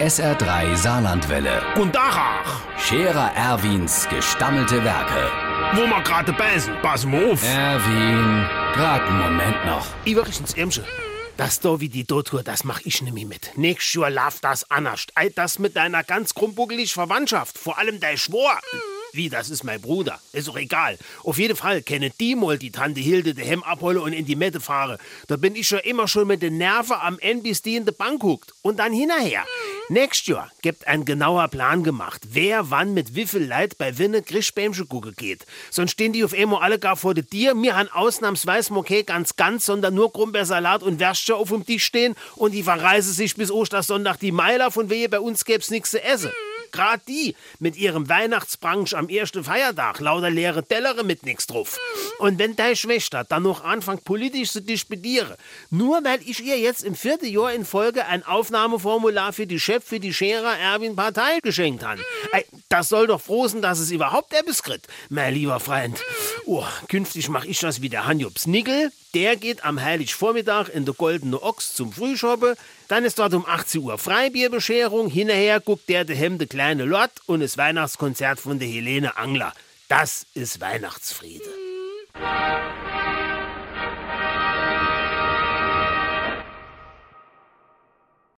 SR3 Saarlandwelle. Und Dachach, Scherer Erwins gestammelte Werke. wo wir gerade beißen, pass mal auf. Erwin, grad einen Moment noch. Übrigens, Irmsche, das da wie die Dotur, das mach ich nämlich mit. Nächstes Jahr lauf das anders. Ei, das mit deiner ganz krummbuckelig Verwandtschaft, vor allem dein Schwor. Wie, das ist mein Bruder. Ist doch egal. Auf jeden Fall kenne die mal die Tante Hilde de Hemm abhole und in die Mette fahre. Da bin ich ja immer schon mit den Nerven am Ende, bis die in de Bank guckt. Und dann hinterher. Nächstes Jahr gibt ein genauer Plan gemacht, wer wann mit wie viel Leid bei Winne Grischbämsche gucke geht. Sonst stehen die auf einmal alle gar vor de Dir. Mir han ausnahmsweise okay ganz ganz, sondern nur Grumbeersalat und Würstchen auf dem Tisch stehen und die verreise sich bis Ostersonntag die Meiler, von wehe bei uns gäb's nix zu essen. Gerade die mit ihrem Weihnachtsbranch am ersten Feiertag, lauter leere Tellere mit nix drauf. Und wenn deine Schwester dann noch anfängt, politisch zu disputieren, nur weil ich ihr jetzt im vierten Jahr in Folge ein Aufnahmeformular für die Chef für die Scherer Erwin Partei geschenkt hat. Das soll doch frohen, dass es überhaupt etwas kriegt, mein lieber Freund. Oh, künftig mach ich das wie der Hanjobs Nickel. Der geht am Heiligvormittag in der Goldene Ochs zum Frühschoppe. Dann ist dort um 18 Uhr Freibierbescherung. Hinterher guckt der de Hemde kleine Lott und das Weihnachtskonzert von der Helene Angler. Das ist Weihnachtsfriede.